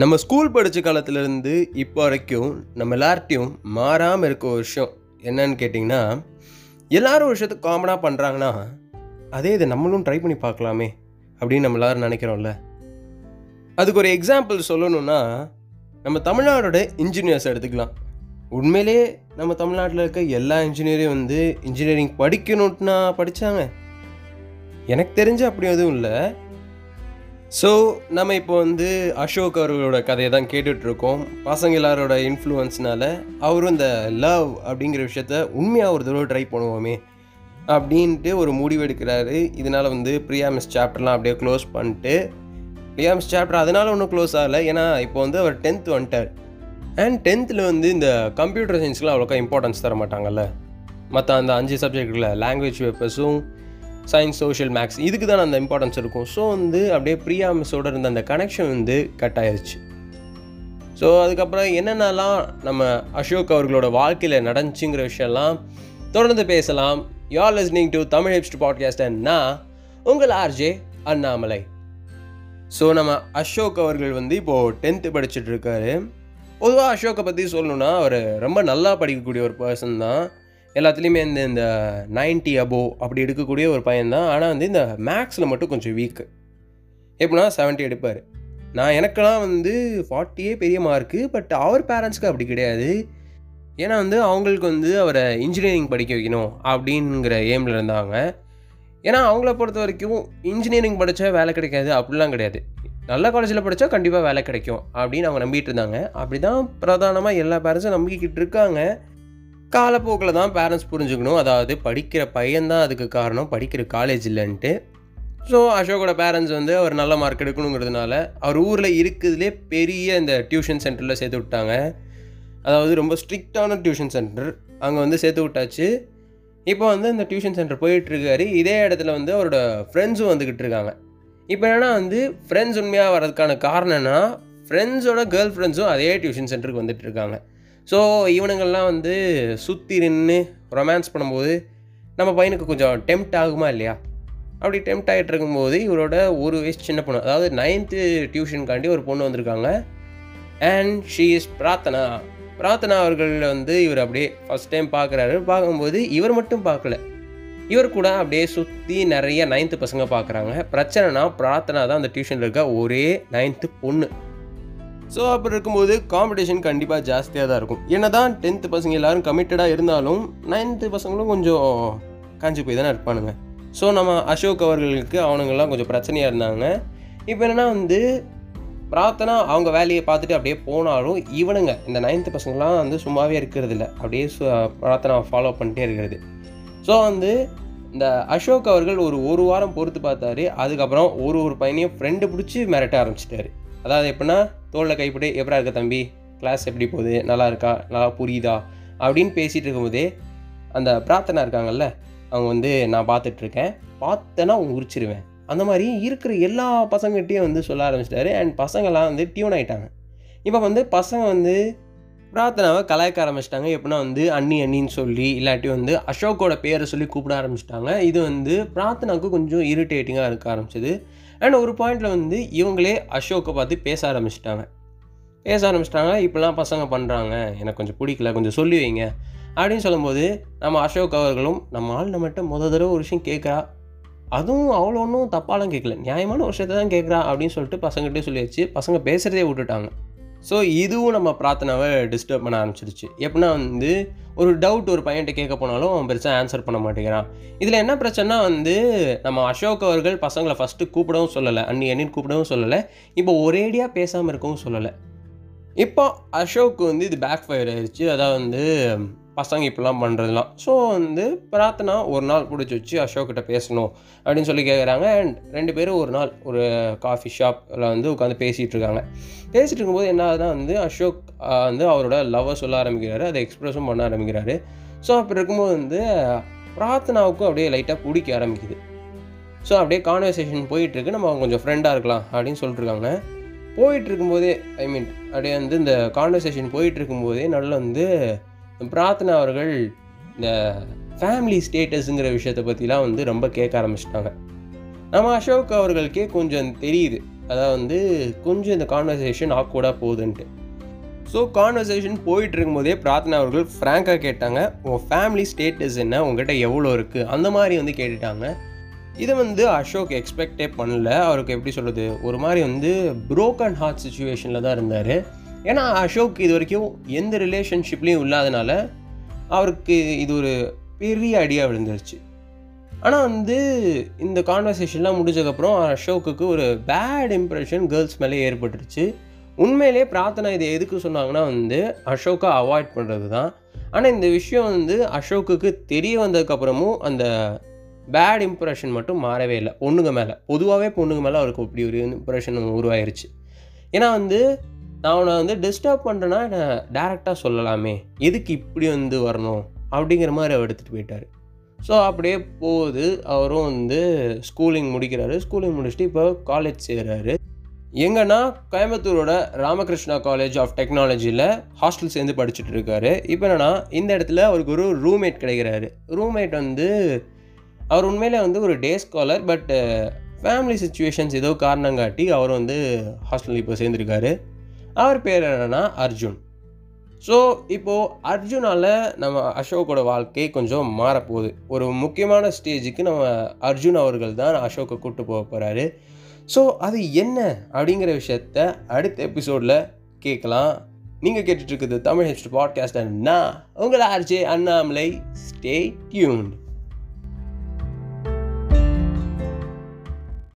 நம்ம ஸ்கூல் படித்த காலத்துலேருந்து இப்போ வரைக்கும் நம்ம எல்லார்ட்டையும் மாறாமல் இருக்க ஒரு விஷயம் என்னன்னு கேட்டிங்கன்னா எல்லாரும் ஒரு விஷயத்தை காமனாக பண்ணுறாங்கன்னா அதே இதை நம்மளும் ட்ரை பண்ணி பார்க்கலாமே அப்படின்னு நம்ம எல்லாரும் நினைக்கிறோம்ல. அதுக்கு ஒரு எக்ஸாம்பிள் சொல்லணும்னா நம்ம தமிழ்நாடோட இன்ஜினியர்ஸ் எடுத்துக்கலாம். உண்மையிலே நம்ம தமிழ்நாட்டில் இருக்க எல்லா இன்ஜினியரையும் வந்து இன்ஜினியரிங் படிக்கணும்னா படித்தாங்க எனக்கு தெரிஞ்ச அப்படி எதுவும் இல்லை. ஸோ நம்ம இப்போ வந்து அசோக் அவர்களோட கதையை தான் கேட்டுட்ருக்கோம். பசங்க எல்லாரோட இன்ஃப்ளூயன்ஸ்னால அவரும் இந்த லவ் அப்படிங்கிற விஷயத்த உண்மையாக ஒரு தடவை ட்ரை பண்ணுவோமே அப்படின்ட்டு ஒரு முடிவு எடுக்கிறாரு. இதனால் வந்து பிரியா மிஸ் சாப்டர்லாம் அப்படியே க்ளோஸ் பண்ணிட்டு பிரியா மிஸ் சாப்டர் அதனால் ஒன்றும் க்ளோஸ் ஆகலை. ஏன்னா இப்போ வந்து அவர் டென்த் வந்துட்டார். அண்ட் டென்த்தில் வந்து இந்த கம்ப்யூட்டர் சயின்ஸ்லாம் அவ்வளோக்கா இம்பார்ட்டன்ஸ் தர மாட்டாங்கல்ல. மற்ற அந்த அஞ்சு சப்ஜெக்டில் லாங்குவேஜ் பேப்பர்ஸும் சயின்ஸ் சோஷியல் மேக்ஸ் இதுக்கு தான் அந்த இம்பார்ட்டன்ஸ் இருக்கும். ஸோ வந்து அப்படியே பிரியா மிஸ்ஸோட இருந்த அந்த கனெக்ஷன் வந்து கட் ஆயிடுச்சு ஸோ அதுக்கப்புறம் என்னென்னலாம் நம்ம அசோக் அவர்களோட வாழ்க்கையில் நடந்துச்சுங்கிற விஷயம்லாம் தொடர்ந்து பேசலாம். You're listening to Tamil hipster podcast உங்கள் ஆர்ஜே அண்ணாமலை. ஸோ நம்ம அசோக் அவர்கள் வந்து இப்போது டென்த்து படிச்சுட்டு இருக்காரு. பொதுவாக அசோக்கை பற்றி சொல்லணுன்னா அவர் ரொம்ப நல்லா படிக்கக்கூடிய ஒரு பர்சன் தான். எல்லாத்துலேயுமே இந்த இந்த நைன்ட்டி அபோவ் அப்படி எடுக்கக்கூடிய ஒரு பையன் தான் ஆனால் வந்து இந்த மேக்ஸில் மட்டும் கொஞ்சம் வீக்கு எப்படின்னா செவன்ட்டி எடுப்பார். நான் எனக்கெல்லாம் வந்து ஃபார்ட்டியே பெரிய மார்க்கு பட் அவர் பேரண்ட்ஸ்க்கு அப்படி கிடையாது. ஏன்னா வந்து அவங்களுக்கு வந்து அவரை இன்ஜினியரிங் படிக்க வைக்கணும் அப்படிங்கிற எய்மில் இருந்தாங்க. ஏன்னா அவங்கள பொறுத்த வரைக்கும் இன்ஜினியரிங் படித்தா வேலை கிடைக்காது அப்படிலாம் கிடையாது. நல்ல காலேஜில் படித்தா கண்டிப்பாக வேலை கிடைக்கும் அப்படின்னு அவங்க நம்பிட்டு இருந்தாங்க. அப்படி தான் பிரதானமாக எல்லா பேரண்ட்ஸும் நம்பிக்கிட்டு இருக்காங்க. காலப்போக்கில் தான் பேரண்ட்ஸ் புரிஞ்சுக்கணும். அதாவது படிக்கிற பையன்தான் அதுக்கு காரணம். படிக்கிற காலேஜ் இல்லைன்ட்டு. ஸோ அசோக்கோட பேரண்ட்ஸ் வந்து அவர் நல்ல மார்க் எடுக்கணுங்கிறதுனால அவர் ஊரில் இருக்கிறதுலே பெரிய இந்த டியூஷன் சென்டரில் சேர்த்து விட்டாங்க. அதாவது ரொம்ப ஸ்ட்ரிக்டான டியூஷன் சென்டர் அங்கே வந்து சேர்த்து விட்டாச்சு. இப்போ வந்து அந்த டியூஷன் சென்டர் போயிட்டுருக்காரு. இதே இடத்துல வந்து அவரோட ஃப்ரெண்ட்ஸும் வந்துக்கிட்டு இருக்காங்க. இப்போ என்னென்னா வந்து ஃப்ரெண்ட்ஸ் உண்மையாக வர்றதுக்கான காரணம் ஃப்ரெண்ட்ஸோட கேர்ள் ஃப்ரெண்ட்ஸும் அதே டியூஷன் சென்டருக்கு வந்துட்டு இருக்காங்க. ஸோ இவனுங்கள்லாம் வந்து சுற்றி நின்று ரொமான்ஸ் பண்ணும்போது நம்ம பையனுக்கு கொஞ்சம் டெம்ட் ஆகுமா இல்லையா? அப்படி டெம்ட் ஆகிட்டு இருக்கும்போது இவரோட ஒரு வயசு சின்ன பொண்ணு அதாவது நைன்த்து டியூஷனுக்காண்டி ஒரு பொண்ணு வந்திருக்காங்க. And she is Prarthana Prarthana அவர்கள் வந்து இவர் அப்படியே ஃபஸ்ட் டைம் பார்க்குறாரு பார்க்கும்போது இவர் மட்டும் பார்க்கல இவர் கூட அப்படியே சுற்றி நிறைய நைன்த்து பசங்க பார்க்குறாங்க பிரச்சனைனா பிரார்த்தனா தான் அந்த டியூஷனில் இருக்க ஒரே நைன்த்து பொண்ணு. ஸோ அப்படி இருக்கும்போது காம்படிஷன் கண்டிப்பாக ஜாஸ்தியாக தான் இருக்கும். என்ன தான் டென்த்து பசங்க எல்லோரும் கமிட்டடாக இருந்தாலும் நைன்த்து பசங்களும் கொஞ்சம் காஞ்சி போய் தானே இருப்பானுங்க. ஸோ நம்ம அசோக் அவர்களுக்கு அவனுங்கெல்லாம் கொஞ்சம் பிரச்சனையாக இருந்தாங்க. இப்போ என்னென்னா வந்து பிரார்த்தனா அவங்க வேலையை பார்த்துட்டு அப்படியே போனாலும் இவனுங்க இந்த நைன்த்து பசங்களாம் வந்து சும்மாவே இருக்கிறது இல்லை அப்படியே பிரார்த்தனை ஃபாலோ பண்ணிட்டே இருக்கிறது. ஸோ வந்து இந்த அசோக் அவர்கள் ஒரு ஒரு வாரம் பொறுத்து பார்த்தாரு. அதுக்கப்புறம் ஒரு ஒரு பையனையும் ஃப்ரெண்டு பிடிச்சி மிரட்ட ஆரம்பிச்சிட்டாரு. அதாவது எப்படின்னா தோளில் கைப்பிடி எப்படா இருக்க தம்பி? கிளாஸ் எப்படி போகுது? நல்லா இருக்கா? நல்லா புரியுதா? அப்படின்னு பேசிகிட்டு இருக்கும்போதே அந்த பிரார்த்தனா இருக்காங்கல்ல அவங்க வந்து நான் பார்த்துட்ருக்கேன். பார்த்தேன்னா அவங்க உரிச்சிருவேன். அந்த மாதிரி இருக்கிற எல்லா பசங்கள்கிட்டையும் வந்து சொல்ல ஆரம்பிச்சிட்டாரு. அண்ட் பசங்கள்லாம் வந்து டியூன் ஆகிட்டாங்க இப்போ வந்து பசங்க வந்து பிரார்த்தனாவை கலாய்க்க ஆரம்பிச்சிட்டாங்க. எப்படின்னா வந்து அண்ணி அண்ணின்னு சொல்லி இல்லாட்டி வந்து அசோக்கோட பேரை சொல்லி கூப்பிட ஆரம்பிச்சிட்டாங்க. இது வந்து பிரார்த்தனாவுக்கு கொஞ்சம் இரிட்டேட்டிங்காக இருக்க ஆரம்பிச்சது. அண்ட் ஒரு பாயிண்டில் வந்து இவங்களே அசோக்கை பார்த்து பேச ஆரம்பிச்சிட்டாங்க. பேச ஆரம்பிச்சிட்டாங்க இப்படிலாம் பசங்க பண்ணுறாங்க எனக்கு கொஞ்சம் பிடிக்கல கொஞ்சம் சொல்லி வைங்க. அப்படின்னு சொல்லும்போது நம்ம அசோக் அவர்களும் நம்ம ஆள் நம்மகிட்ட முத தடவை ஒரு விஷயம் கேட்குறா. அதுவும் அவ்வளோ ஒன்றும் தப்பாலாம் கேட்கல. நியாயமான ஒரு விஷயத்தை தான் கேட்குறா அப்படின்னு சொல்லிட்டு பசங்கள்கிட்டே சொல்லியாச்சு பசங்க பேசுகிறதே விட்டுட்டாங்க. ஸோ இதுவும் நம்ம பிரார்த்தனாவை டிஸ்டர்ப் பண்ண ஆரம்பிச்சிருச்சு. எப்படின்னா வந்து ஒரு டவுட் ஒரு பையன்கிட்ட கேட்க போனாலும் அவன் பெருசாக ஆன்சர் பண்ண மாட்டேங்கிறான். இதில் என்ன பிரச்சனைனா வந்து நம்ம அசோக் அவர்கள் பசங்களை ஃபஸ்ட்டு கூப்பிடவும் சொல்லலை அன்னி அண்ணின்னு கூப்பிடவும் சொல்லலை இப்போ ஒரேடியாக பேசாமல் இருக்கவும் சொல்லலை. இப்போ அசோக் வந்து இது பேக் ஃபயர் ஆயிடுச்சு அதாவது வந்து பசங்க இப்படிலாம் பண்ணுறதுலாம் ஸோ வந்து பிரார்த்தனா ஒரு நாள் பிடிச்சி வச்சு அசோக்கிட்ட பேசணும் அப்படின்னு சொல்லி கேட்குறாங்க அண்ட் ரெண்டு பேரும் ஒரு நாள் ஒரு காஃபி ஷாப்பில் வந்து உட்காந்து பேசிகிட்டு இருக்காங்க. பேசிகிட்டு இருக்கும்போது என்ன ஆகுதுன்னா வந்து அசோக் வந்து அவரோட லவ்வை சொல்ல ஆரம்பிக்கிறாரு. அதை எக்ஸ்ப்ரெஸும் பண்ண ஆரம்பிக்கிறாரு. ஸோ அப்படி இருக்கும்போது வந்து பிரார்த்தனாவுக்கும் அப்படியே லைட்டாக பிடிக்க ஆரம்பிக்குது. ஸோ அப்படியே கான்வர்சேஷன் போயிட்டுருக்கு நம்ம கொஞ்சம் ஃப்ரெண்டாக இருக்கலாம் அப்படின்னு சொல்லிட்டுருக்காங்க போயிட்டு இருக்கும்போதே ஐ மீன் அப்படியே வந்து இந்த கான்வர்சேஷன் போயிட்டு இருக்கும்போதே நல்ல வந்து பிரார்த்தனா அவர்கள் இந்த ஃபேமிலி ஸ்டேட்டஸுங்கிற விஷயத்தை பற்றிலாம் வந்து ரொம்ப கேட்க ஆரம்பிச்சிட்டாங்க. நம்ம அசோக் அவர்களுக்கே கொஞ்சம் தெரியுது. அதாவது வந்து கொஞ்சம் இந்த கான்வர்சேஷன் ஆக்வர்டாக போகுதுன்ட்டு. ஸோ கான்வர்சேஷன் போயிட்டு இருக்கும்போதே பிரார்த்தனா அவர்கள் ஃப்ராங்காக கேட்டாங்க உங்கள் ஃபேமிலி ஸ்டேட்டஸ் என்ன? உங்ககிட்ட எவ்வளோ இருக்குது அந்த மாதிரி வந்து கேட்டுட்டாங்க. இதை வந்து அசோக் எக்ஸ்பெக்டே பண்ணல. அவருக்கு எப்படி சொல்கிறது ஒரு மாதிரி வந்து ப்ரோக்கன் ஹார்ட் சுச்சுவேஷனில் தான் இருந்தார். ஏன்னா அசோக் இது வரைக்கும் எந்த ரிலேஷன்ஷிப்லேயும் இல்லாதனால அவருக்கு இது ஒரு பெரிய ஐடியா விழுந்துருச்சு. ஆனால் வந்து இந்த கான்வர்சேஷன்லாம் முடிஞ்சதுக்கப்புறம் அசோக்குக்கு ஒரு பேட் இம்ப்ரெஷன் கேர்ள்ஸ் மேலே ஏற்பட்டுருச்சு. உண்மையிலே பிரார்த்தனை இதை எதுக்கு சொன்னாங்கன்னா வந்து அசோக்கை அவாய்ட் பண்ணுறது தான் ஆனால் இந்த விஷயம் வந்து அசோக்குக்கு தெரிய வந்ததுக்கப்புறமும் அந்த பேட் இம்ப்ரெஷன் மட்டும் மாறவே இல்லை. பொண்ணுங்க மேலே பொதுவாகவே பொண்ணுங்க மேலே அவருக்கு இப்படி ஒரு இம்ப்ரெஷன் உருவாயிருச்சு. ஏன்னா வந்து நான் அவனை வந்து டிஸ்டர்ப் பண்ணுறேன்னா என்னை டேரெக்டாக சொல்லலாமே. எதுக்கு இப்படி வந்து வரணும்? அப்படிங்கிற மாதிரி அவர் எடுத்துகிட்டு போயிட்டார். ஸோ அப்படியே போகுது. அவரும் வந்து ஸ்கூலிங் முடிக்கிறாரு. ஸ்கூலிங் முடிச்சுட்டு இப்போ காலேஜ் சேர்றாரு. எங்கன்னா கோயம்புத்தூரோட ராமகிருஷ்ணா காலேஜ் ஆஃப் டெக்னாலஜியில் ஹாஸ்டல் சேர்ந்து படிச்சுட்டு இருக்காரு. இப்போ என்னென்னா இந்த இடத்துல அவருக்கு ஒரு ரூம்மேட் கிடைக்கிறாரு. ரூம்மேட் வந்து அவர் உண்மையிலே வந்து ஒரு day scholar but family situations ஏதோ காரணம் காட்டி அவர் வந்து ஹாஸ்டலில் இப்போ சேர்ந்துருக்காரு. அவர் பேர் என்னென்னா அர்ஜுன். ஸோ இப்போது அர்ஜுனால் நம்ம அசோக்கோட வாழ்க்கை கொஞ்சம் மாறப்போகுது. ஒரு முக்கியமான ஸ்டேஜுக்கு நம்ம அர்ஜுன் அவர்கள் தான் அசோக்கை கூப்பிட்டு போக போகிறாரு ஸோ அது என்ன அப்படிங்கிற விஷயத்த அடுத்த எபிசோடில் கேட்கலாம். நீங்கள் கேட்டுட்ருக்குது தமிழ் ஹெஸ்ட் பாட்காஸ்ட் அண்ணா உங்களை ஆர்ஜே அண்ணாமலை. Stay tune